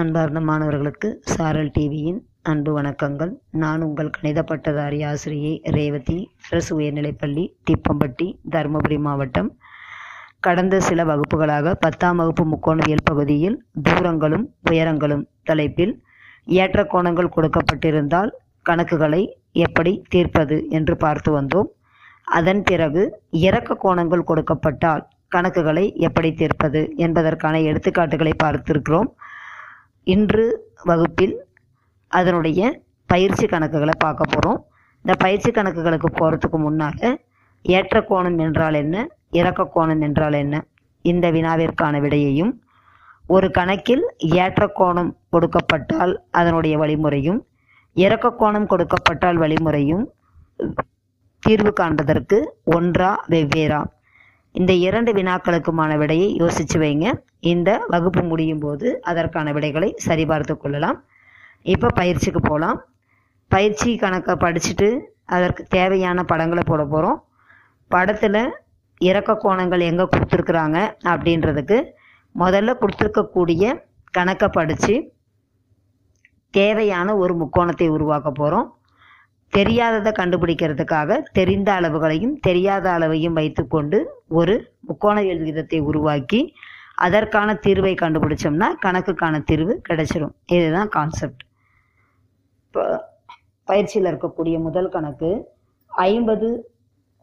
அன்பார்ந்த மாணவர்களுக்கு சாரல் டிவியின் அன்பு வணக்கங்கள். நான் உங்கள் கணித பட்டதாரி ஆசிரியை ரேவதி அரசு உயர்நிலைப்பள்ளி திப்பம்பட்டி தருமபுரி மாவட்டம். கடந்த சில வகுப்புகளாக பத்தாம் வகுப்பு முக்கோணவியல் பகுதியில் தூரங்களும் உயரங்களும் தலைப்பில் ஏற்ற கோணங்கள் கொடுக்கப்பட்டிருந்தால் கணக்குகளை எப்படி தீர்ப்பது என்று பார்த்து வந்தோம். அதன் பிறகு இறக்க கோணங்கள் கொடுக்கப்பட்டால் கணக்குகளை எப்படி தீர்ப்பது என்பதற்கான எடுத்துக்காட்டுகளை பார்த்திருக்கிறோம். இன்று வகுப்பில் அதனுடைய பயிற்சி கணக்குகளை பார்க்க போகிறோம் இந்த பயிற்சி கணக்குகளுக்கு போகிறதுக்கு முன்னால் ஏற்ற கோணம் என்றால் என்ன இறக்க கோணம் என்றால் என்ன இந்த வினாவிற்கான விடையையும் ஒரு கணக்கில் ஏற்ற கோணம் கொடுக்கப்பட்டால் அதனுடைய வழிமுறையும் இறக்க கோணம் கொடுக்கப்பட்டால் வழிமுறையும் தீர்வு காண்பதற்கு ஒன்றா வெவ்வேறா. இந்த இரண்டு வினாக்களுக்குமான விடையை யோசிச்சு வைங்க. இந்த வகுப்பு முடியும் போது அதற்கான விடைகளை சரிபார்த்து கொள்ளலாம். இப்போ பயிற்சிக்கு போகலாம் பயிற்சி கணக்கை படிச்சுட்டு அதற்கு தேவையான படங்களை போட போகிறோம் படத்தில் இறக்க கோணங்கள் எங்கே கொடுத்துருக்குறாங்க அப்படின்றதுக்கு முதல்ல கொடுத்துருக்கக்கூடிய கணக்கை படித்து தேவையான ஒரு முக்கோணத்தை உருவாக்க போகிறோம் தெரியாததை கண்டுபிடிக்கிறதுக்காக தெரிந்த அளவுகளையும் தெரியாத அளவையும் வைத்துக்கொண்டு ஒரு முக்கோண விகிதத்தை உருவாக்கி அதற்கான தீர்வை கண்டுபிடிச்சோம்னா கணக்குக்கான தீர்வு கிடைச்சிரும். இதுதான் கான்செப்ட் இப்போ பயிற்சியில் இருக்கக்கூடிய முதல் கணக்கு ஐம்பது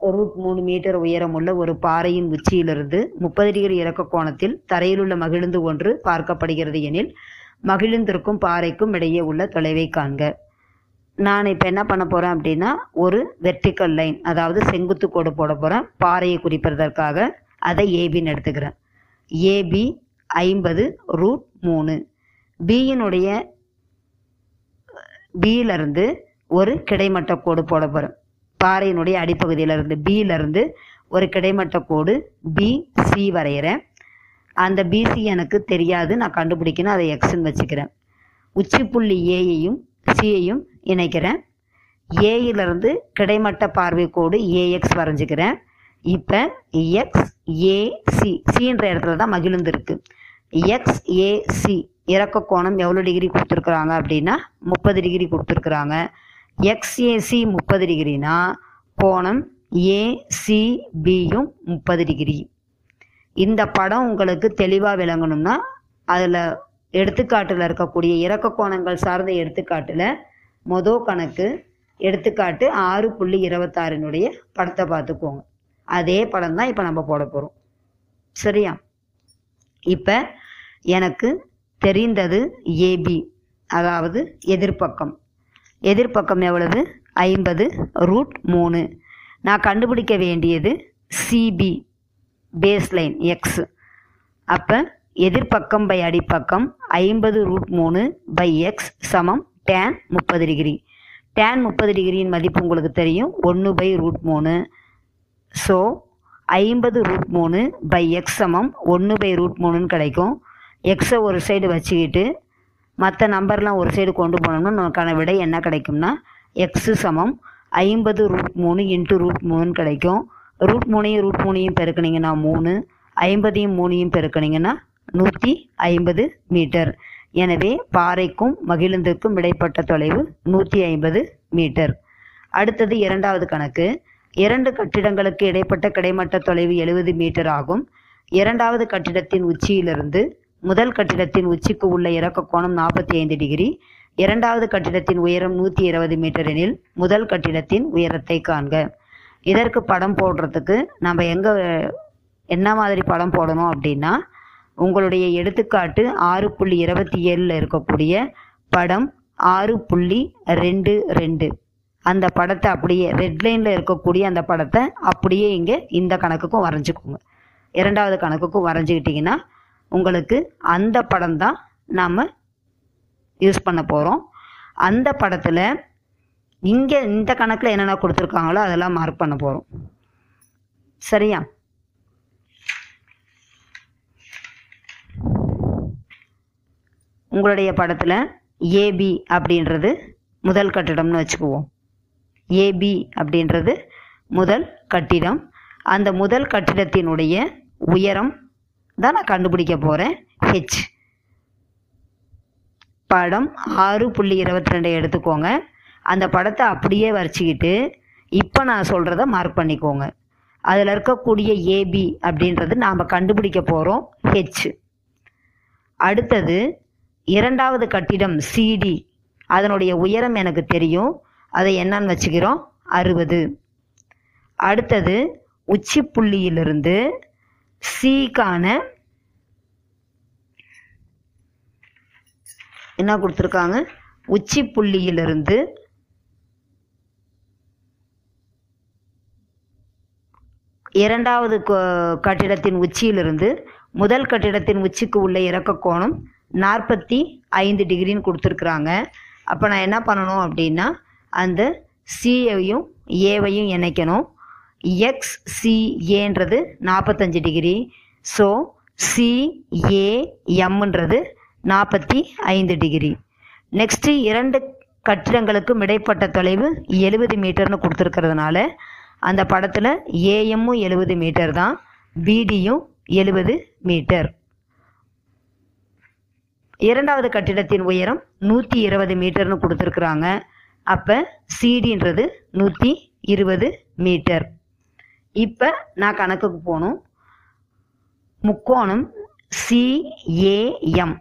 ரூட் மூணு மீட்டர் உயரமுள்ள ஒரு பாறையின் உச்சியிலிருந்து முப்பது டிகிரி இறக்க கோணத்தில் தரையில் உள்ள மகிழுந்து ஒன்று பார்க்கப்படுகிறது எனில் மகிழுந்திற்கும் பாறைக்கும் இடையே உள்ள தொலைவை காண்க. நான் இப்போ என்ன பண்ண போகிறேன் அப்படின்னா ஒரு வெர்டிக்கல் லைன் அதாவது செங்குத்து கோடு போட போகிறேன் பாறையை குறிப்பதற்காக அதை ஏபின்னு எடுத்துக்கிறேன். ஏபி ஐம்பது ரூட் மூணு. பியினுடைய பியிலிருந்து ஒரு கிடைமட்ட கோடு போட போகிறேன் பாறையினுடைய அடிப்பகுதியிலிருந்து பியிலிருந்து ஒரு கிடைமட்ட கோடு பிசி வரைகிறேன். அந்த பிசி எனக்கு தெரியாது. நான் கண்டுபிடிக்கணும். அதை எக்ஸ்ன்னு வச்சுக்கிறேன். உச்சி புள்ளி ஏயையும் சியையும் இணைக்கிறேன். ஏயிலிருந்து கிடைமட்ட பார்வை கோடு ஏஎக்ஸ் வரைஞ்சிக்கிறேன். இப்போ எக்ஸ் ஏசி சின்ற இடத்துல தான் மகிழ்ந்து இருக்கு எக்ஸ் ஏசி இறக்க கோணம் எவ்வளோ டிகிரி கொடுத்துருக்குறாங்க அப்படின்னா முப்பது டிகிரி கொடுத்துருக்குறாங்க. எக்ஸ்ஏசி முப்பது டிகிரினா கோணம் ஏசிபியும் முப்பது டிகிரி இந்த படம் உங்களுக்கு தெளிவாக விளங்கணும்னா அதில் எடுத்துக்காட்டில் இருக்கக்கூடிய இறக்க கோணங்கள் சார்ந்த எடுத்துக்காட்டில் மொதல் கணக்கு எடுத்துக்காட்டு ஆறு புள்ளி இருபத்தாறினுடைய படத்தை பார்த்துக்கோங்க. அதே படம் தான் இப்போ நம்ம போட போகிறோம் சரியா? இப்போ எனக்கு தெரிந்தது ஏபி அதாவது எதிர்ப்பக்கம். எதிர்ப்பக்கம் எவ்வளவு? ஐம்பது ரூட் மூணு. நான் கண்டுபிடிக்க வேண்டியது சிபி பேஸ்லைன் எக்ஸ் அப்போ எதிர்ப்பக்கம் பை அடிப்பக்கம் ஐம்பது ரூட் மூணு பை எக்ஸ் சமம் டேன் முப்பது டிகிரி. டேன் முப்பது டிகிரியின் மதிப்பு உங்களுக்கு தெரியும். ஒன்று பை ரூட் மூணு. ஸோ ஐம்பது ரூட் மூணு பை எக்ஸ் சமம் ஒன்று பை ரூட் மூணுன்னு கிடைக்கும். எக்ஸை ஒரு சைடு வச்சுக்கிட்டு மற்ற நம்பர்லாம் ஒரு சைடு கொண்டு போனோம்னா நமக்கான விடை என்ன கிடைக்கும்னா எக்ஸு சமம் ஐம்பது ரூட் மூணு இன்ட்டு ரூட் மூணுன்னு கிடைக்கும். ரூட் மூணையும் ரூட் மூணையும் பெருக்கினீங்கன்னா மூணு ஐம்பதையும் மூணையும் பெருக்கினீங்கன்னா நூற்றி ஐம்பது மீட்டர் எனவே பாறைக்கும் மகிழுந்திற்கும் இடைப்பட்ட தொலைவு நூற்றி ஐம்பது மீட்டர் அடுத்தது இரண்டாவது கணக்கு. இரண்டு கட்டிடங்களுக்கு இடைப்பட்ட கிடைமட்ட தொலைவு எழுபது மீட்டர் ஆகும். இரண்டாவது கட்டிடத்தின் உச்சியிலிருந்து முதல் கட்டிடத்தின் உச்சிக்கு உள்ள இறக்க கோணம் நாற்பத்தி ஐந்து டிகிரி. இரண்டாவது கட்டிடத்தின் உயரம் நூற்றி இருபது மீட்டர் எனில் முதல் கட்டிடத்தின் உயரத்தை காண்க. இதற்கு படம் போடுறதுக்கு நம்ம எங்கே என்ன மாதிரி படம் போடணும் அப்படின்னா உங்களுடைய எடுத்துக்காட்டு ஆறு புள்ளி இருபத்தி ஏழில் இருக்கக்கூடிய படம் ஆறு புள்ளி ரெண்டு ரெண்டு. அந்த படத்தை அப்படியே ரெட் லைனில் இருக்கக்கூடிய அந்த படத்தை அப்படியே இங்கே இந்த கணக்குக்கும் வரைஞ்சிக்கோங்க. இரண்டாவது கணக்குக்கும் வரைஞ்சிக்கிட்டிங்கன்னா உங்களுக்கு அந்த படம் தான் நாம் யூஸ் பண்ண போகிறோம் அந்த படத்தில் இங்கே இந்த கணக்கில் என்னென்ன கொடுத்துருக்காங்களோ அதெல்லாம் மார்க் பண்ண போகிறோம் சரியா? உங்களுடைய படத்தில் ஏபி அப்படின்றது முதல் கட்டிடம்னு வச்சுக்குவோம். ஏபி அப்படின்றது முதல் கட்டிடம். அந்த முதல் கட்டிடத்தினுடைய உயரம் தான் நான் கண்டுபிடிக்க போகிறேன் ஹெச் படம் ஆறு புள்ளி இருபத்தி ரெண்டை எடுத்துக்கோங்க. அந்த படத்தை அப்படியே வரைச்சிக்கிட்டு இப்போ நான் சொல்கிறத மார்க் பண்ணிக்கோங்க. அதில் இருக்கக்கூடிய ஏபி அப்படின்றது நாம் கண்டுபிடிக்க போகிறோம் ஹெச் அடுத்தது இரண்டாவது கட்டிடம் சிடி அதனுடைய உயரம் எனக்கு தெரியும். அதை என்னன்னு வச்சுக்கிறோம்? அறுபது. அடுத்தது உச்சி புள்ளியிலிருந்து சிக்கான என்ன கொடுத்துருக்காங்க? உச்சி புள்ளியிலிருந்து இரண்டாவது கட்டிடத்தின் உச்சியிலிருந்து முதல் கட்டிடத்தின் உச்சிக்கு உள்ள இறக்க கோணம் நாற்பத்தி ஐந்து டிகிரின்னு கொடுத்துருக்குறாங்க. அப்போ நான் என்ன பண்ணணும் அப்படின்னா அந்த சியையும் ஏவையும் இணைக்கணும். எக்ஸ் சிஏன்றது நாற்பத்தஞ்சு டிகிரி ஸோ சிஏஎம்ன்றது நாற்பத்தி ஐந்து டிகிரி நெக்ஸ்ட்டு இரண்டு கட்டிடங்களுக்கும் இடைப்பட்ட தொலைவு எழுபது மீட்டர்னு கொடுத்துருக்கிறதுனால அந்த படத்தில் ஏஎம்மும் எழுபது மீட்டர் தான் பிடியும் எழுபது மீட்டர் இரண்டாவது கட்டிடத்தின் உயரம் நூற்றி இருபது மீட்டர்னு கொடுத்துருக்குறாங்க. அப்போ சிடின்றது நூற்றி இருபது மீட்டர். இப்போ நான் கணக்குக்கு போகணும். முக்கோணம் சிஏஎம்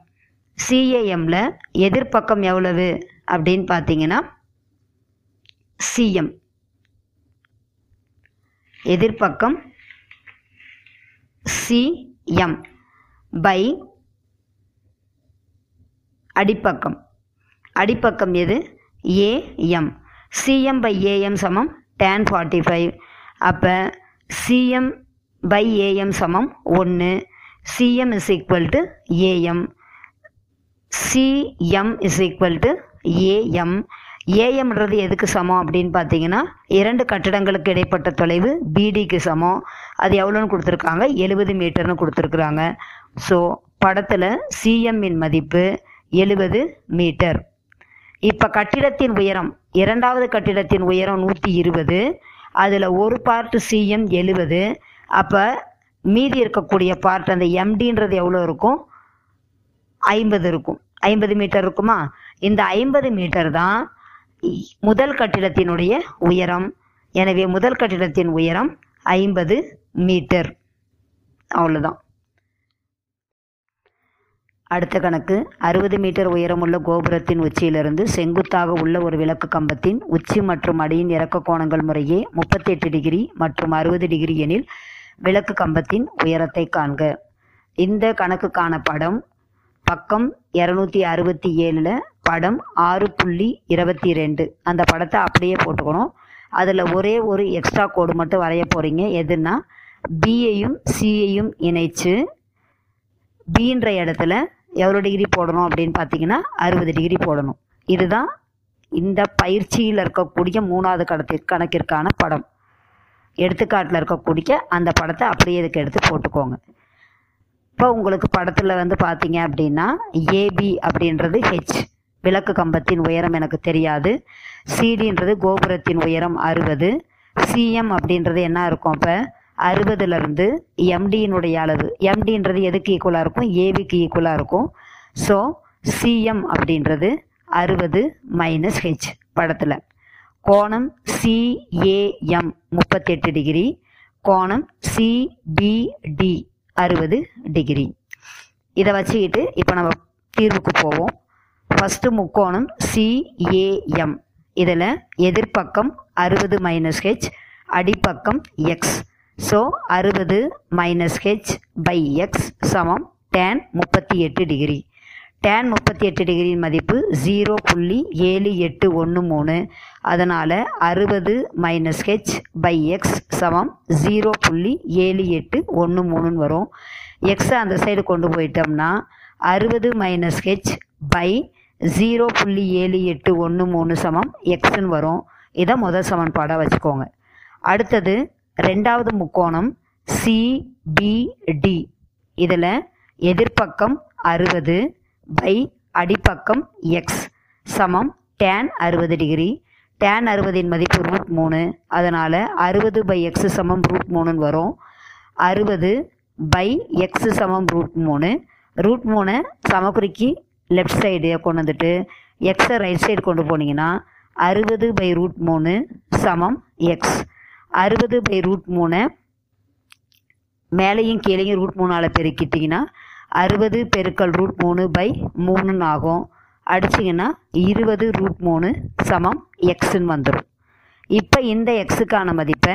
சிஏஎம்மில் எதிர்ப்பக்கம் எவ்வளவு அப்படின்னு பார்த்தீங்கன்னா சிஎம் எதிர்ப்பக்கம் சிஎம் பை அடிப்பக்கம். அடிப்பக்கம் எது? ஏஎம் சிஎம் பை ஏஎம் சமம் டேன் ஃபார்ட்டி ஃபைவ் அப்போ சிஎம் பை ஏஎம் சமம் ஒன்று CM is equal to AM CM is equal to AM ஏஎம்ன்றது எதுக்கு சமம் அப்படின்னு பார்த்தீங்கன்னா இரண்டு கட்டிடங்களுக்கு இடைப்பட்ட தொலைவு பிடிக்கு சமம். அது எவ்வளோன்னு கொடுத்துருக்காங்க? எழுபது மீட்டர்னு கொடுத்துருக்குறாங்க. ஸோ படத்தில் சிஎம்மின் மதிப்பு எழுபது மீட்டர். இப்போ கட்டிடத்தின் உயரம் இரண்டாவது கட்டிடத்தின் உயரம் நூற்றி இருபது அதில் ஒரு பார்ட்டு சிஎம் எழுபது. அப்போ மீதி இருக்கக்கூடிய பார்ட் அந்த எம்டின்றது எவ்வளோ இருக்கும்? ஐம்பது இருக்கும். ஐம்பது மீட்டர் இருக்குமா? இந்த ஐம்பது மீட்டர் தான் முதல் கட்டிடத்தினுடைய உயரம். எனவே முதல் கட்டிடத்தின் உயரம் ஐம்பது மீட்டர். அவ்வளோதான் அடுத்த கணக்கு. அறுபது மீட்டர் உயரமுள்ள கோபுரத்தின் உச்சியிலிருந்து செங்குத்தாக உள்ள ஒரு விளக்கு கம்பத்தின் உச்சி மற்றும் அடியின் இறக்க கோணங்கள் முறையே முப்பத்தெட்டு டிகிரி மற்றும் அறுபது டிகிரி எனில் விளக்கு கம்பத்தின் உயரத்தை காண்க. இந்த கணக்குக்கான படம் பக்கம் இரநூத்தி அறுபத்தி ஏழில் படம் ஆறு புள்ளி இருபத்தி ரெண்டு. அந்த படத்தை அப்படியே போட்டுக்கணும். அதில் ஒரே ஒரு எக்ஸ்ட்ரா கோடு மட்டும் வரைய போகிறீங்க எதுன்னா பியையும் சியையும் இணைச்சு பீன்ற இடத்துல எவ்வளோ டிகிரி போடணும் அப்படின்னு பார்த்தீங்கன்னா அறுபது டிகிரி போடணும். இதுதான் இந்த பயிற்சியில் இருக்கக்கூடிய மூணாவது கடத்தி கணக்கிற்கான படம். எடுத்துக்காட்டில் இருக்கக்கூடிய அந்த படத்தை அப்படியே இதுக்கு எடுத்து போட்டுக்கோங்க. இப்போ உங்களுக்கு படத்தில் வந்து பார்த்தீங்க அப்படின்னா ஏபி அப்படின்றது ஹெச் விளக்கு கம்பத்தின் உயரம் எனக்கு தெரியாது. சிடின்றது கோபுரத்தின் உயரம் அறுபது. சிஎம் அப்படின்றது என்ன இருக்கும் இப்போ அறுபதுலேருந்து எம்டியினுடைய அளவு. எம்டின்றது எதுக்கு ஈக்குவலாக இருக்கும்? ஏபிக்கு ஈக்குவலாக இருக்கும். ஸோ சிஎம் அப்படின்றது அறுபது மைனஸ் ஹெச் படத்தில். கோணம் சிஏஎம் முப்பத்தெட்டு டிகிரி கோணம் சிபிடி அறுபது டிகிரி இதை வச்சுக்கிட்டு இப்போ நம்ம தீர்வுக்கு போவோம். ஃபஸ்ட்டு முக்கோணம் சிஏஎம் இதில் எதிர்ப்பக்கம் அறுபது மைனஸ் ஹெச் அடிப்பக்கம் எக்ஸ் ஸோ அறுபது மைனஸ் ஹெச் பை எக்ஸ் சமம் டேன் முப்பத்தி எட்டு டிகிரி டேன் முப்பத்தி எட்டு டிகிரியின் மதிப்பு ஜீரோ புள்ளி ஏழு எட்டு ஒன்று மூணு. அதனால் அறுபது மைனஸ் ஹெச் பை எக்ஸ் சமம் ஜீரோ புள்ளி ஏழு எட்டு ஒன்று மூணுன்னு வரும். எக்ஸை அந்த சைடு கொண்டு போயிட்டோம்னா அறுபது மைனஸ் ஹெச் பை ஜீரோ புள்ளி ஏழு எட்டு ஒன்று மூணு சமம் எக்ஸ்ன்னு வரும். இதை முதல் சமன்பாடாக வச்சுக்கோங்க. அடுத்தது ரெண்டாவது முக்கோணம் சிபிடி இதில் எதிர்ப்பக்கம் அறுபது பை அடிப்பக்கம் எக்ஸ் சமம் டேன் அறுபது டிகிரி. டேன் அறுபதின் மதிப்பு ரூட் மூணு. அதனால் அறுபது பை எக்ஸ் சமம் ரூட் மூணுன்னு வரும். அறுபது பை எக்ஸ் சமம் ரூட் மூணு. ரூட் மூணை சமக்குறிக்கு லெஃப்ட் சைடு கொண்டு வந்துட்டு எக்ஸை ரைட் சைடு கொண்டு போனீங்கன்னா அறுபது பை ரூட் மூணு சமம் எக்ஸ் அறுபது பை ரூட் மூணை. மேலேயும் கீழேயும் ரூட் மூணால் பெருக்கிட்டிங்கன்னா அறுபது பெருக்கல் ரூட் மூணு பை மூணுன்னு ஆகும். அடிச்சிங்கன்னா இருபது ரூட் மூணு சமம் எக்ஸுன்னு வந்துடும் இப்போ இந்த எக்ஸுக்கான மதிப்பை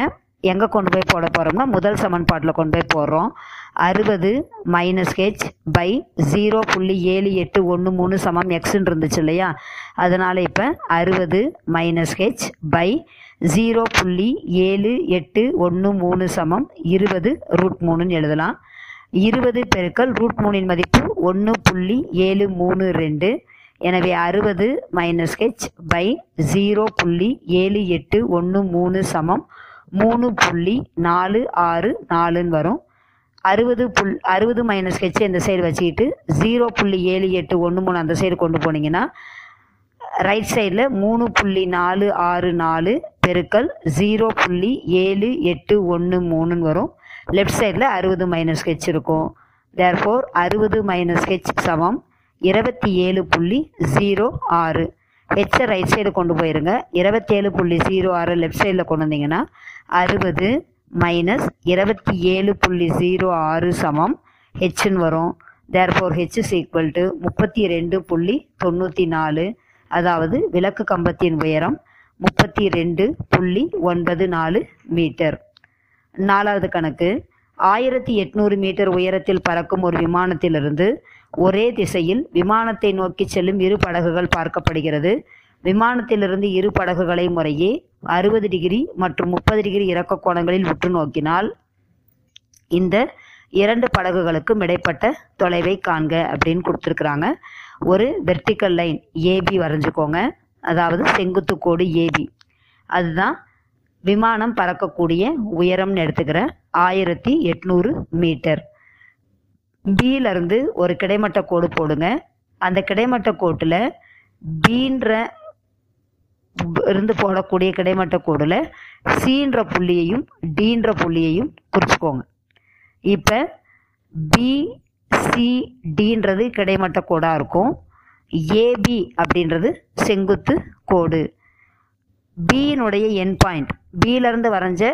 எங்கே கொண்டு போய் போட போகிறோம்னா முதல் சமன்பாட்டில் கொண்டு போய் போடுறோம். அறுபது மைனஸ் ஹெச் பை ஜீரோ புள்ளி ஏழு எட்டு ஒன்று மூணு சமம் எக்ஸ்ன்னு இருந்துச்சு இல்லையா? அதனால் இப்போ அறுபது மைனஸ் ஹெச் பை ஜீரோ புள்ளி ஏழு எட்டு ஒன்று மூணு சமம் இருபது ரூட் மூணுன்னு எழுதலாம். இருபது பெருக்கல் ரூட் மூணின் மதிப்பு ஒன்று புள்ளி ஏழு மூணு ரெண்டு. எனவே அறுபது மைனஸ் ஹெச் பை ஜீரோ புள்ளி ஏழு எட்டு ஒன்று மூணு சமம் மூணு புள்ளி நாலு ஆறு நாலுன்னு வரும். அறுபது புல் அறுபது மைனஸ் ஹெச் இந்த சைடு வச்சுக்கிட்டு ஜீரோ புள்ளி ஏழு எட்டு ஒன்று மூணு அந்த சைடு கொண்டு போனீங்கன்னா ரைட் சைடில் மூணு புள்ளி நாலு ஆறு நாலு பெருக்கல் ஜீரோ புள்ளி ஏழு எட்டு ஒன்று மூணுன்னு வரும். லெஃப்ட் சைடில் அறுபது மைனஸ் ஹெச் இருக்கும். தேர்ஃபோர் அறுபது மைனஸ் ஹெச் சமம். இருபத்தி ஏழு புள்ளி ஜீரோ ஆறு. ஹெச்சை ரைட் சைடு கொண்டு போயிருங்க. இருபத்தேழு புள்ளி ஜீரோ ஆறு லெஃப்ட் சைடில் கொண்டு வந்தீங்கன்னா அறுபது மைனஸ் இருபத்தி ஏழு புள்ளி ஜீரோ ஆறு சமம். ஹெச்சுன்னு வரும். Therefore H is equal to முப்பத்தி ரெண்டு புள்ளி தொண்ணூற்றி நாலு. அதாவது விளக்கு கம்பத்தின் உயரம் முப்பத்தி ரெண்டு புள்ளி ஒன்பது நாலு மீட்டர். நாலாவது கணக்கு ஆயிரத்தி எட்நூறு மீட்டர் உயரத்தில் பறக்கும் ஒரு விமானத்திலிருந்து ஒரே திசையில் விமானத்தை நோக்கி செல்லும் இரு படகுகள் பார்க்கப்படுகிறது. விமானத்திலிருந்து இரு படகுகளை முறையே அறுபது டிகிரி மற்றும் முப்பது டிகிரி இறக்க கோணங்களில் உற்று நோக்கினால் இந்த இரண்டு படகுகளுக்கும் இடைப்பட்ட தொலைவை காண்க அப்படின்னு கொடுத்துருக்குறாங்க. ஒரு வெர்டிக்கல் லைன் ஏபி வரைஞ்சிக்கோங்க. அதாவது செங்குத்து கோடு ஏபி அதுதான் விமானம் பறக்கக்கூடிய உயரம்னு எடுத்துக்கிறேன் ஆயிரத்தி எட்நூறு மீட்டர். பியிலிருந்து ஒரு கிடைமட்ட கோடு போடுங்க. அந்த கிடைமட்ட கோட்டில் பீன்ற இருந்து போடக்கூடிய கிடைமட்ட கோடில் சீன்ற புள்ளியையும் டீன்ற புள்ளியையும் குறிச்சுக்கோங்க. இப்போ பி சிடின்றது கிடைமட்ட கோடாக இருக்கும். ஏபி அப்படின்றது செங்குத்து கோடு. பியினுடைய என் பாயிண்ட் பியிலேருந்து வரைஞ்ச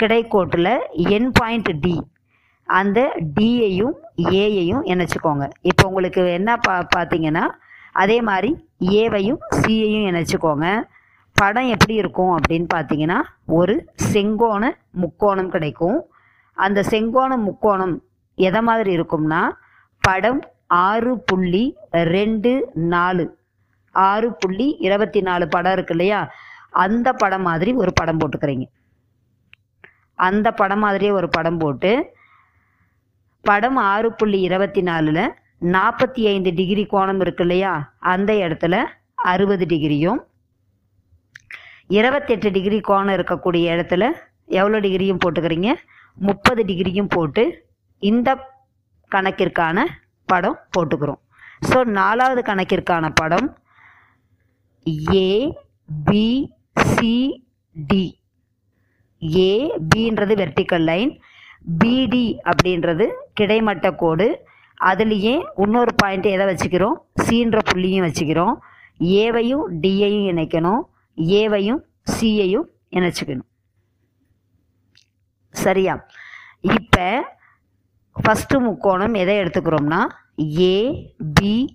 கிடைக்கோட்டில் என் பாயிண்ட் டி அந்த டியையும் ஏயையும் இணைச்சிக்கோங்க. இப்போ உங்களுக்கு என்ன பா பார்த்தீங்கன்னா அதே மாதிரி ஏவையும் சியையும் இணைச்சிக்கோங்க. படம் எப்படி இருக்கும் அப்படின்னு பார்த்தீங்கன்னா ஒரு செங்கோண முக்கோணம் கிடைக்கும். அந்த செங்கோண முக்கோணம் எதை மாதிரி இருக்கும்னா படம் ஆறு புள்ளி ரெண்டு நாலு. ஆறு புள்ளி இருபத்தி நாலு படம் இருக்கு இல்லையா? அந்த படம் மாதிரி ஒரு படம் போட்டுக்கிறீங்க. அந்த படம் மாதிரியே ஒரு படம் போட்டு படம் ஆறு புள்ளி இருபத்தி நாலில் நாற்பத்தி ஐந்து டிகிரி கோணம் இருக்கு இல்லையா? அந்த இடத்துல அறுபது டிகிரியும் இருபத்தெட்டு டிகிரி கோணம் இருக்கக்கூடிய இடத்துல எவ்வளோ டிகிரியும் போட்டுக்கிறீங்க? முப்பது டிகிரியும் போட்டு இந்த கணக்கிற்கான படம் போட்டுக்கிறோம். ஸோ நாலாவது கணக்கிற்கான படம் A B C D A பின்றது vertical line BD அப்படின்றது கிடைமட்ட கோடு. அதுலேயே இன்னொரு பாயிண்ட் எதை வச்சுக்கிறோம்? சீன்ற புள்ளியும் வச்சுக்கிறோம். ஏவையும் டியையும் இணைக்கணும். ஏவையும் சியையும் இணைச்சிக்கணும். சரியா? இப்போ ஃபஸ்ட்டு முக்கோணம் எதை எடுத்துக்கிறோம்னா ஏபிசி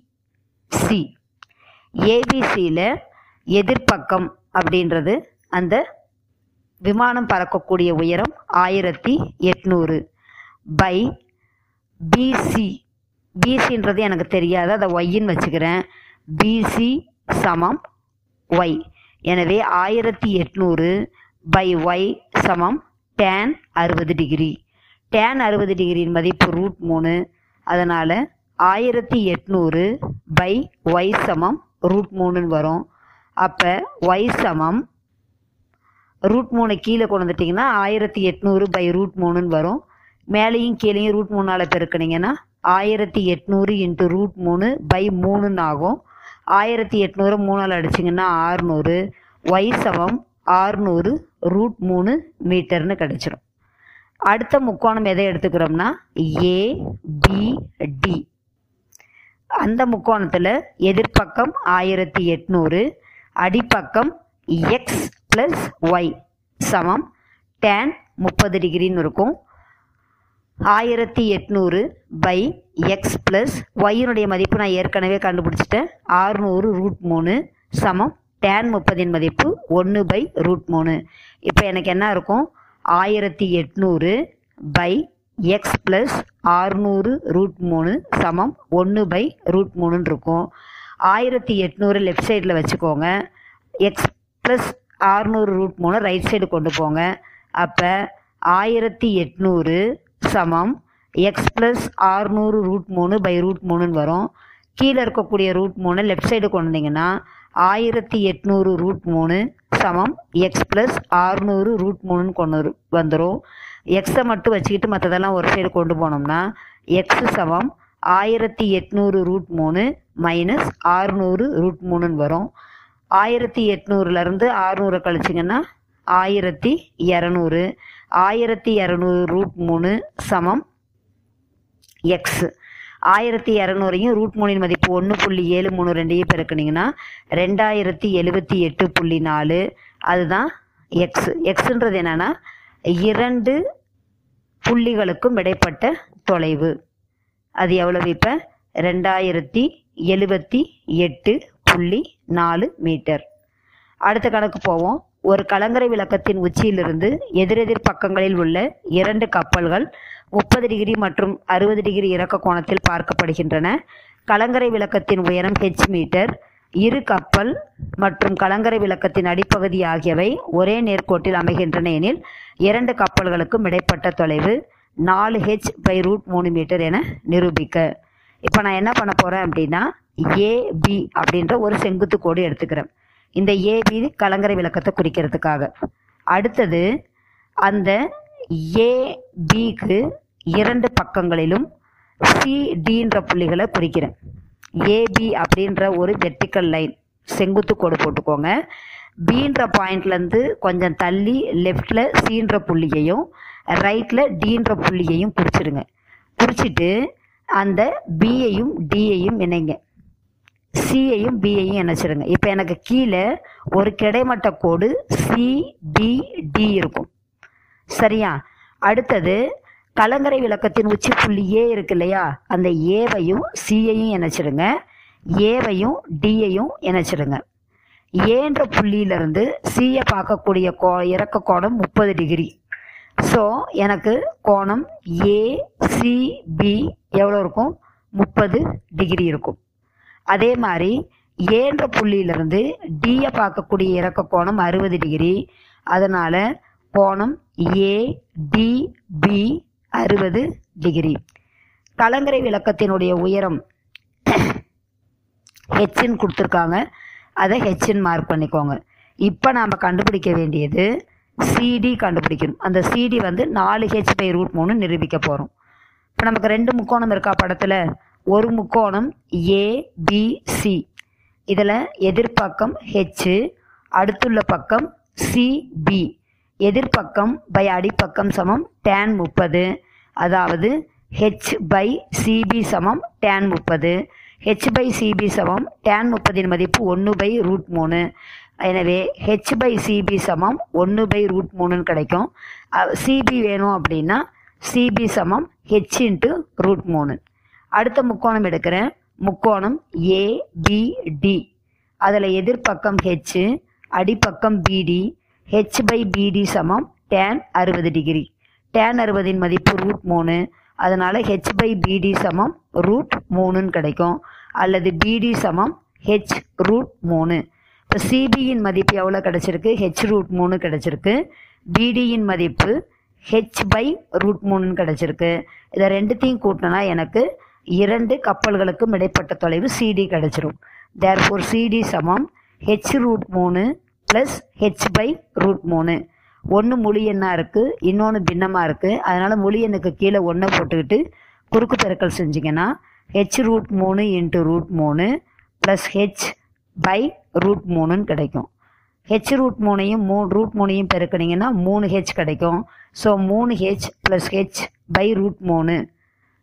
ஏபிசியில் எதிர்ப்பக்கம் அப்படின்றது அந்த விமானம் பறக்கக்கூடிய உயரம் ஆயிரத்தி எட்நூறு பை பிசி பிசின்றது எனக்கு தெரியாது. அதை ஒய்ன்னு வச்சுக்கிறேன். பிசி சமம் ஒய் எனவே ஆயிரத்தி எட்நூறு பை ஒய் சமம் டேன் அறுபது டிகிரி. டேன் அறுபது டிகிரியின் மதிப்பு ரூட் மூணு. அதனால் ஆயிரத்தி எட்நூறு பை ஒய் சமம் ரூட் மூணுன்னு வரும். அப்போ ஒய் சமம் ரூட் மூணு கீழே கொண்டு வந்துட்டிங்கன்னா ஆயிரத்தி எட்நூறு பை ரூட் மூணுன்னு வரும். மேலேயும் கீழேயும் ரூட் மூணால் பெருக்கினீங்கன்னா ஆயிரத்தி எட்நூறு இன்ட்டு ரூட் மூணு பை மூணுன்னு ஆகும். ஆயிரத்தி எட்நூறு மூணால் அடிச்சிங்கன்னா ஆறுநூறு. ஒய் சமம் ஆறுநூறு ரூட் மூணு மீட்டர்னு கிடச்சிரும். அடுத்த முக்கோணம் எதை எடுத்துக்கிறோம்னா ஏபிடி அந்த முக்கோணத்தில் எதிர்ப்பக்கம் ஆயிரத்தி எட்நூறு அடிப்பக்கம் எக்ஸ் ப்ளஸ் ஒய் சமம். டேன் முப்பது டிகிரின்னு இருக்கும். ஆயிரத்தி எட்நூறு பை எக்ஸ் ப்ளஸ் ஒய்யினுடைய மதிப்பு நான் ஏற்கனவே கண்டுபிடிச்சிட்டேன். ஆறுநூறு ரூட் மூணு சமம். டேன் முப்பதின் மதிப்பு ஒன்று பை ரூட் மூணு. இப்போ எனக்கு என்ன இருக்கும்? ஆயிரத்தி எட்நூறு பை எக்ஸ் ப்ளஸ் ஆறுநூறு ரூட் மூணு சமம் ஒன்று பை ரூட் மூணுன்னு இருக்கும். ஆயிரத்தி எட்நூறு லெஃப்ட் சைடில் வச்சுக்கோங்க. எக்ஸ் ப்ளஸ் ஆறுநூறு ரூட் மூணு ரைட் சைடு கொண்டு போங்க. அப்போ ஆயிரத்தி எட்நூறு சமம் எக்ஸ் ப்ளஸ் ஆறுநூறு ரூட் மூணு பை ரூட் மூணுன்னு வரும். கீழே இருக்கக்கூடிய ரூட் மூணு லெஃப்ட் சைடு கொண்டு வந்தீங்கன்னா ஆயிரத்தி எட்நூறு ரூட் மூணு சமம் எக்ஸ் ப்ளஸ் ஆறுநூறு ரூட் மூணுன்னு கொண்டு வந்துடும் எக்ஸை மட்டும் வச்சுக்கிட்டு மற்றதெல்லாம் ஒரு சைடு கொண்டு போனோம்னா எக்ஸ் சமம் ஆயிரத்தி எட்நூறு ரூட் மூணு மைனஸ் ஆறுநூறு ரூட் மூணுன்னு வரும். ஆயிரத்தி எட்நூறுலேருந்து ஆறுநூறு கழிச்சிங்கன்னா ஆயிரத்தி இரநூறு. ஆயிரத்தி இரநூறு ரூட் மூணு சமம் எக்ஸு ஆயிரத்தி இரநூறையும் ரூட் மூணின் மதிப்பு ஒன்று புள்ளி ஏழு மூணு ரெண்டையும் பெருக்குனீங்கன்னா ரெண்டாயிரத்தி எழுபத்தி எட்டு புள்ளி நாலு. அதுதான் எக்ஸ் எக்ஸுன்றது என்னன்னா இரண்டு புள்ளிகளுக்கும் இடைப்பட்ட தொலைவு. அது எவ்வளவு இப்போ? ரெண்டாயிரத்தி எழுபத்தி எட்டு புள்ளி நாலு மீட்டர். அடுத்த கணக்கு போவோம். ஒரு கலங்கரை விளக்கத்தின் உச்சியிலிருந்து எதிரெதிர் பக்கங்களில் உள்ள இரண்டு கப்பல்கள் முப்பது டிகிரி மற்றும் அறுபது டிகிரி இறக்க கோணத்தில் பார்க்கப்படுகின்றன. கலங்கரை விளக்கத்தின் உயரம் ஹெச் மீட்டர். இரு கப்பல் மற்றும் கலங்கரை விளக்கத்தின் அடிப்பகுதி ஆகியவை ஒரே நேர்கோட்டில் அமைகின்றன எனில் இரண்டு கப்பல்களுக்கும் இடைப்பட்ட தொலைவு நாலு ஹெச் பை ரூட் மூணு மீட்டர் என நிரூபிக்க. இப்போ நான் என்ன பண்ண போகிறேன் அப்படின்னா ஏபி அப்படின்ற ஒரு செங்குத்து கோடு எடுத்துக்கிறேன். இந்த ஏபி கலங்கரை விளக்கத்தை குறிக்கிறதுக்காக. அடுத்தது அந்த ஏபிக்கு இரண்டு பக்கங்களிலும் சிடின்ற புள்ளிகளை குறிக்கிறேன். ஏபி அப்படின்ற ஒரு வெர்டிக்கல் லைன் செங்குத்து கோடு போட்டுக்கோங்க. பீன்ற பாயிண்ட்லேருந்து கொஞ்சம் தள்ளி லெஃப்டில் சீன்ற புள்ளியையும் ரைட்டில் டீன்ற புள்ளியையும் குறிச்சிடுங்க. குறிச்சிட்டு அந்த பியையும் டியையும் இணைங்க. சியையும் பியையும் இணைச்சிடுங்க. இப்போ எனக்கு கீழே ஒரு கிடைமட்ட கோடு சிபிடி இருக்கும். சரியா? அடுத்தது கலங்கரை விளக்கத்தின் உச்சி புள்ளி ஏ இருக்கு இல்லையா? அந்த ஏவையும் சியையும் இணைச்சிடுங்க. ஏவையும் டியையும் இணைச்சிடுங்க. ஏன்ற புள்ளியிலிருந்து சியை பார்க்கக்கூடிய கோ இறக்க கோணம் முப்பது டிகிரி. ஸோ எனக்கு கோணம் ஏசிபி எவ்வளோ இருக்கும்? முப்பது டிகிரி இருக்கும். அதே மாதிரி ஏன்ற புள்ளியிலிருந்து டியை பார்க்கக்கூடிய இறக்க கோணம் அறுபது டிகிரி. அதனால் கோணம் ஏடிபி அறுபது டிகிரி கலங்கரை விளக்கத்தினுடைய உயரம் ஹெச்ன்னு கொடுத்துருக்காங்க. அதை ஹெச்ன்னு மார்க் பண்ணிக்கோங்க. இப்போ நாம் கண்டுபிடிக்க வேண்டியது சிடி கண்டுபிடிக்கணும். அந்த சிடி வந்து நாலு ஹெச் பை ரூட் மூணு நிரூபிக்க போகிறோம் இப்போ நமக்கு ரெண்டு முக்கோணம் இருக்கா படத்தில்? ஒரு முக்கோணம் ஏபிசி இதில் எதிர்பக்கம் ஹெச் அடுத்துள்ள பக்கம் சிபி எதிர்ப்பக்கம் பை அடிப்பக்கம் சமம் டேன் முப்பது. அதாவது ஹெச் பை சிபி சமம் டேன் முப்பது. ஹெச் பை சிபி சமம் டேன் முப்பதின் மதிப்பு ஒன்று பை ரூட் மூணு. எனவே ஹெச் பை சிபி சமம் ஒன்று பை ரூட் மூணுன்னு கிடைக்கும். சிபி வேணும் அப்படின்னா சிபி சமம் ஹெச் இன்ட்டு ரூட் மூணு. அடுத்த முக்கோணம் எடுக்கிறேன். முக்கோணம் ஏபிடி அதில் எதிர்ப்பக்கம் ஹெச் அடிப்பக்கம் பிடி ஹெச் பை பிடி சமம். டேன் அறுபது டிகிரி. டேன் அறுபதின் மதிப்பு ரூட் மூணு. அதனால் ஹெச் பை பிடி சமம் ரூட் மூணுன்னு கிடைக்கும். அல்லது பிடி சமம் ஹெச் ரூட் மூணு. இப்போ சிபியின் மதிப்பு எவ்வளோ கிடச்சிருக்கு? ஹெச் ரூட் மூணு கிடச்சிருக்கு. பிடியின் மதிப்பு ஹெச் பை ரூட் மூணுன்னு கிடச்சிருக்கு. இதை ரெண்டுத்தையும் கூட்டினா எனக்கு இரண்டு கப்பல்களுக்கும் இடைப்பட்ட தொலைவு சிடி கிடச்சிரும். தேர்ஃபோர் சிடி சமம் ஹெச் ரூட் மூணு ப்ளஸ் ஹெச் பை ரூட் மூணு. ஒன்று முழு எண்ணாக இருக்குது இன்னொன்று பின்னமாக இருக்குது அதனால் முழு எண்ணுக்கு கீழே ஒன்றை போட்டுக்கிட்டு குறுக்கு பெருக்கல் செஞ்சிங்கன்னா ஹெச் ரூட் மூணு இன்ட்டு ரூட் மூணு ப்ளஸ் ஹெச் பை ரூட் மூணுன்னு கிடைக்கும். ஹெச் ரூட் மூணையும் மூ ரூட் மூணையும் பெருக்கினீங்கன்னா மூணு ஹெச் கிடைக்கும். ஸோ மூணு H plus H by root மூணு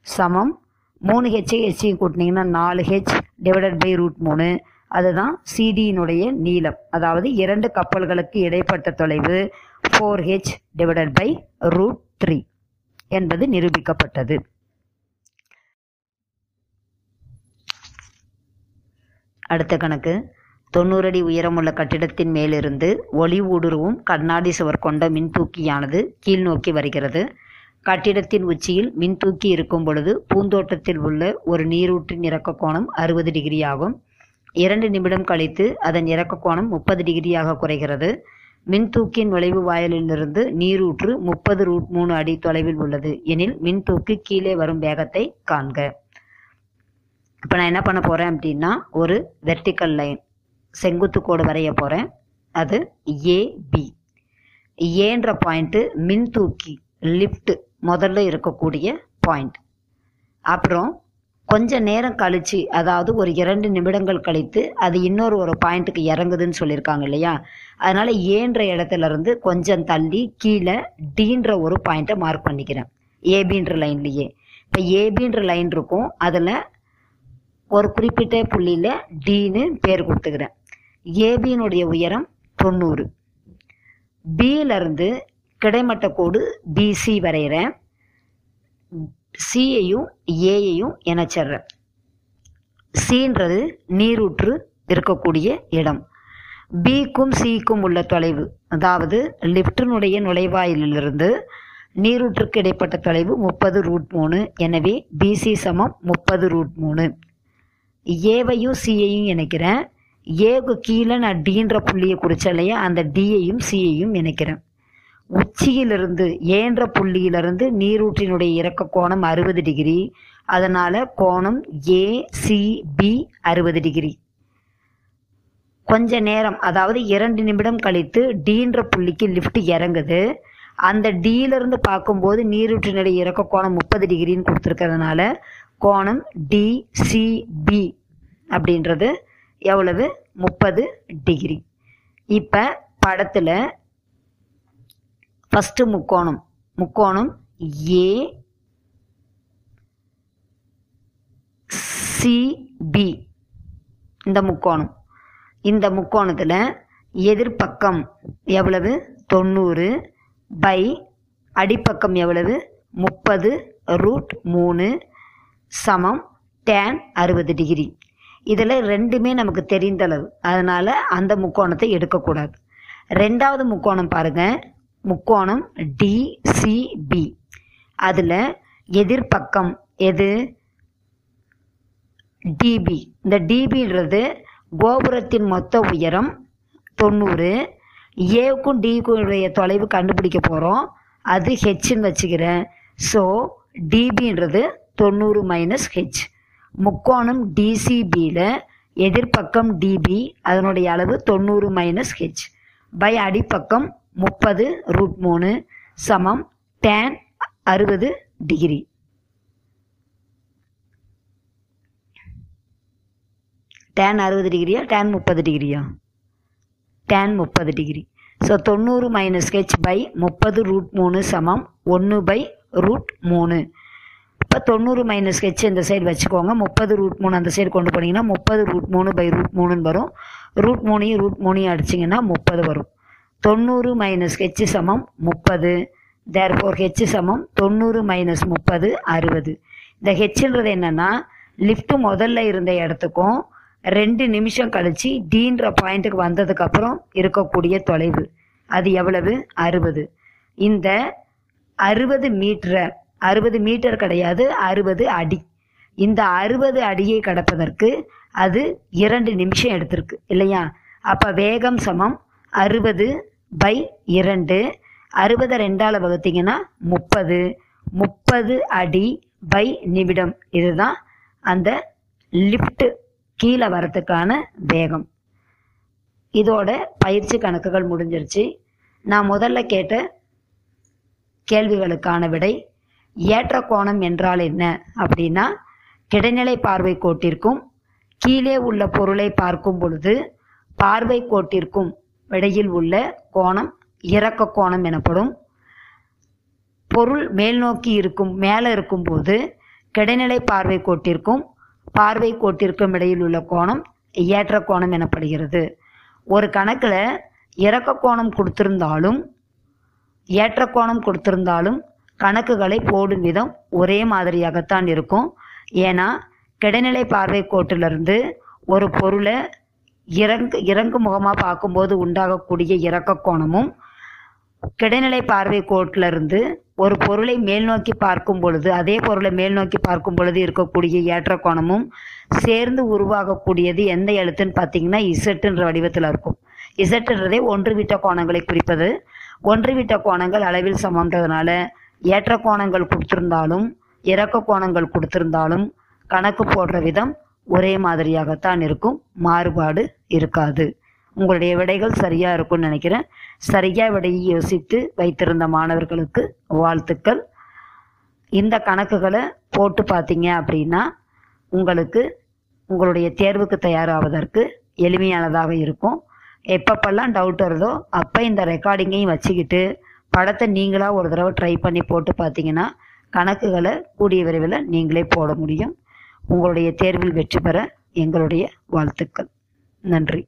சமம். மூணு ஹெச்சை ஹெச்சையும் கூட்டினீங்கன்னா நாலு ஹெச் டிவைடட் பை ரூட் மூணு. அதுதான் சிடியினுடைய நீளம். அதாவது இரண்டு கப்பல்களுக்கு இடைப்பட்ட தொலைவு four H divided by root three என்பது நிரூபிக்கப்பட்டது. அடுத்த கணக்கு. தொண்ணூறு அடி உயரமுள்ள கட்டிடத்தின் மேலிருந்து ஒளி ஊடுருவும் கண்ணாடி சுவர் கொண்ட மின்தூக்கியானது கீழ் நோக்கி வருகிறது. கட்டிடத்தின் உச்சியில் மின்தூக்கி இருக்கும் பொழுது பூந்தோட்டத்தில் உள்ள ஒரு நீரூற்றின் இறக்க கோணம் அறுபது டிகிரி ஆகும் இரண்டு நிமிடம் கழித்து அதன் இறக்க கோணம் முப்பது டிகிரியாக குறைகிறது. மின்தூக்கியின் நுழைவு வாயிலிலிருந்து நீரூற்று முப்பது ரூட் மூணு அடி தொலைவில் உள்ளது. எனில் மின்தூக்கி கீழே வரும் வேகத்தை காண்க. இப்போ நான் என்ன பண்ண போகிறேன் அப்படின்னா ஒரு வெர்டிக்கல் லைன் செங்குத்து கோடு வரைய போகிறேன் அது ஏபி ஏன்ற பாயிண்ட்டு மின்தூக்கி லிஃப்ட் முதல்ல இருக்கக்கூடிய பாயிண்ட் அப்புறம் கொஞ்ச நேரம் கழிச்சு அதாவது ஒரு இரண்டு நிமிடங்கள் கழித்து அது இன்னொரு ஒரு பாயிண்ட்டுக்கு இறங்குதுன்னு சொல்லியிருக்காங்க இல்லையா? அதனால ஏன்ற இடத்துல இருந்து கொஞ்சம் தள்ளி கீழே டீன்ற ஒரு பாயிண்ட்டை மார்க் பண்ணிக்கிறேன். ஏபின்ற லைன்லேயே இப்போ ஏபின்ற லைன் இருக்கும். அதில் ஒரு குறிப்பிட்ட புள்ளியில் டீன்னு பேர் கொடுத்துக்கிறேன். ஏபியினுடைய உயரம் தொண்ணூறு. பியிலிருந்து கிடைமட்ட கோடு பிசி வரைகிறேன். சியையும் ஏயையும் இணைச்சிட்றேன் சின்றது நீரூற்று இருக்கக்கூடிய இடம். பிக்கும் சிக்கும் உள்ள தொலைவு அதாவது லிஃப்டினுடைய நுழைவாயிலிருந்து நீரூற்றுக்கு இடைப்பட்ட தொலைவு முப்பது ரூட் மூணு எனவே பிசி சமம் முப்பது ரூட் மூணு. ஏவையும் சியையும் இணைக்கிறேன். ஏக்கு கீழே நான் டீன்ற புள்ளியை குறிச்ச இல்லையா? அந்த டியையும் சியையும் இணைக்கிறேன். உச்சியிலிருந்து ஏன்ற புள்ளியிலிருந்து நீரூற்றினுடைய இறக்க கோணம் அறுபது டிகிரி அதனால் கோணம் ஏசிபி அறுபது டிகிரி. கொஞ்ச நேரம் அதாவது இரண்டு நிமிடம் கழித்து டீன்ற புள்ளிக்கு லிஃப்ட் இறங்குது. அந்த டீலிருந்து பார்க்கும்போது நீரூற்றினுடைய இறக்க கோணம் முப்பது டிகிரின்னு கொடுத்துருக்கிறதுனால கோணம் டிசிபி அப்படின்றது எவ்வளவு? முப்பது டிகிரி. இப்போ படத்தில் ஃபஸ்ட்டு முக்கோணம். முக்கோணம் ஏ சிபி இந்த முக்கோணம். இந்த முக்கோணத்தில் எதிர்ப்பக்கம் எவ்வளவு? தொண்ணூறு பை அடிப்பக்கம் எவ்வளவு? முப்பது ரூட் மூணு சமம் டேன் அறுபது டிகிரி. இதில் ரெண்டுமே நமக்கு தெரிந்தளவு அதனால் அந்த முக்கோணத்தை எடுக்கக்கூடாது. ரெண்டாவது முக்கோணம் பாருங்கள் முக்கோணம் டிசிபி அதில் எதிர்பக்கம் எது? டிபி இந்த டிபின்றது கோபுரத்தின் மொத்த உயரம் தொண்ணூறு. ஏவுக்கும் டிக்கும் உடைய தொலைவு கண்டுபிடிக்க போகிறோம் அது ஹெச்ன்னு வச்சுக்கிறேன். ஸோ டிபின்றது தொண்ணூறு மைனஸ் ஹெச் முக்கோணம் டிசிபியில் எதிர்ப்பக்கம் டிபி அதனுடைய அளவு தொண்ணூறு மைனஸ் ஹெச் பை அடிப்பக்கம் முப்பது ரூட் மூணு சமம் டேன் அறுபது டிகிரி டேன் அறுபது டிகிரியா டேன் முப்பது டிகிரியா டேன் முப்பது டிகிரி ஸோ தொண்ணூறு மைனஸ் ஹெச் பை முப்பது ரூட் மூணு சமம் ஒன்று பை ரூட் மூணு. இப்போ தொண்ணூறு மைனஸ் ஹெச் இந்த சைடு வச்சுக்கோங்க. முப்பது ரூட் மூணு அந்த சைடு கொண்டு போனீங்கன்னா முப்பது ரூட் மூணு பை ரூட் மூணுன்னு வரும். ரூட் மூணையும் ரூட் மூணையும் அடிச்சிங்கன்னா முப்பது வரும். தொண்ணூறு மைனஸ் ஹெச் சமம் முப்பது. தேர்ஃபோர் ஹெச் சமம் தொண்ணூறு மைனஸ் முப்பது அறுபது. இந்த ஹெச்ன்றது என்னென்னா லிஃப்ட் முதல்ல இருந்த இடத்துக்கும் ரெண்டு நிமிஷம் கழித்து டீன்ற பாயிண்ட்டுக்கு வந்ததுக்கப்புறம் இருக்கக்கூடிய தொலைவு. அது எவ்வளவு? அறுபது. இந்த அறுபது மீட்டரை அறுபது மீட்டர் கிடையாது அறுபது அடி. இந்த அறுபது அடியை கடப்பதற்கு அது இரண்டு நிமிஷம் எடுத்திருக்கு இல்லையா? அப்போ வேகம் சமம் அறுபது பை இரண்டு. அறுபதை ரெண்டால் வகுத்தீங்கன்னா முப்பது. முப்பது அடி பை நிமிடம். இதுதான் அந்த லிஃப்ட் கீழே வரத்துக்கான வேகம். இதோட பயிற்சி கணக்குகள் முடிஞ்சிருச்சு. நான் முதல்ல கேட்ட கேள்விகளுக்கான விடை ஏற்ற கோணம் என்றால் என்ன அப்படின்னா கிடைநிலை பார்வை கோட்டிற்கும் கீழே உள்ள பொருளை பார்க்கும் பொழுது பார்வை கோட்டிற்கும் இடையில் உள்ள கோணம் இறக்க கோணம் எனப்படும். பொருள் மேல் நோக்கி இருக்கும் மேலே இருக்கும்போது கிடைநிலை பார்வை கோட்டிற்கும் பார்வை கோட்டிற்கும் இடையில் உள்ள கோணம் ஏற்ற கோணம் எனப்படுகிறது. ஒரு கணக்கில் இறக்க கோணம் கொடுத்திருந்தாலும் ஏற்ற கோணம் கொடுத்திருந்தாலும் கணக்குகளை போடும் விதம் ஒரே மாதிரியாகத்தான் இருக்கும். ஏன்னா கிடைநிலை பார்வை கோட்டிலிருந்து ஒரு பொருளை இறங்கு இறங்கு முகமாக பார்க்கும்போது உண்டாகக்கூடிய இறக்க கோணமும் கிடைநிலை பார்வை கோட்டிலிருந்து ஒரு பொருளை மேல் நோக்கி பார்க்கும் பொழுது அதே பொருளை மேல் நோக்கி பார்க்கும் பொழுது இருக்கக்கூடிய ஏற்ற கோணமும் சேர்ந்து உருவாகக்கூடியது எந்த எழுத்துன்னு பார்த்தீங்கன்னா இசட்டுன்ற வடிவத்தில் இருக்கும். இசட்டுன்றதே ஒன்று விட்ட கோணங்களை குறிப்பது. ஒன்று விட்ட கோணங்கள் அளவில் சமன்றதுனால ஏற்ற கோணங்கள் கொடுத்திருந்தாலும் இறக்க கோணங்கள் கொடுத்திருந்தாலும் கணக்கு போடுற விதம் ஒரே மாதிரியாகத்தான் இருக்கும். மாறுபாடு இருக்காது. உங்களுடைய விடைகள் சரியா இருக்கும்னு நினைக்கிறேன். சரியா விடையை யோசித்து வைத்திருந்த மாணவர்களுக்கு வாழ்த்துக்கள். இந்த கணக்குகளை போட்டு பார்த்தீங்க அப்படின்னா உங்களுக்கு உங்களுடைய தேர்வுக்கு தயாராவதற்கு எளிமையானதாக இருக்கும். எப்பப்பெல்லாம் டவுட் வருதோ அப்போ இந்த ரெக்கார்டிங்கையும் வச்சுக்கிட்டு படத்தை நீங்களாக ஒரு தடவை ட்ரை பண்ணி போட்டு பார்த்தீங்கன்னா கணக்குகளை கூடிய விரைவில் நீங்களே போட முடியும். உங்களுடைய தேர்வில் வெற்றி பெற எங்களுடைய வாழ்த்துக்கள். நன்றி.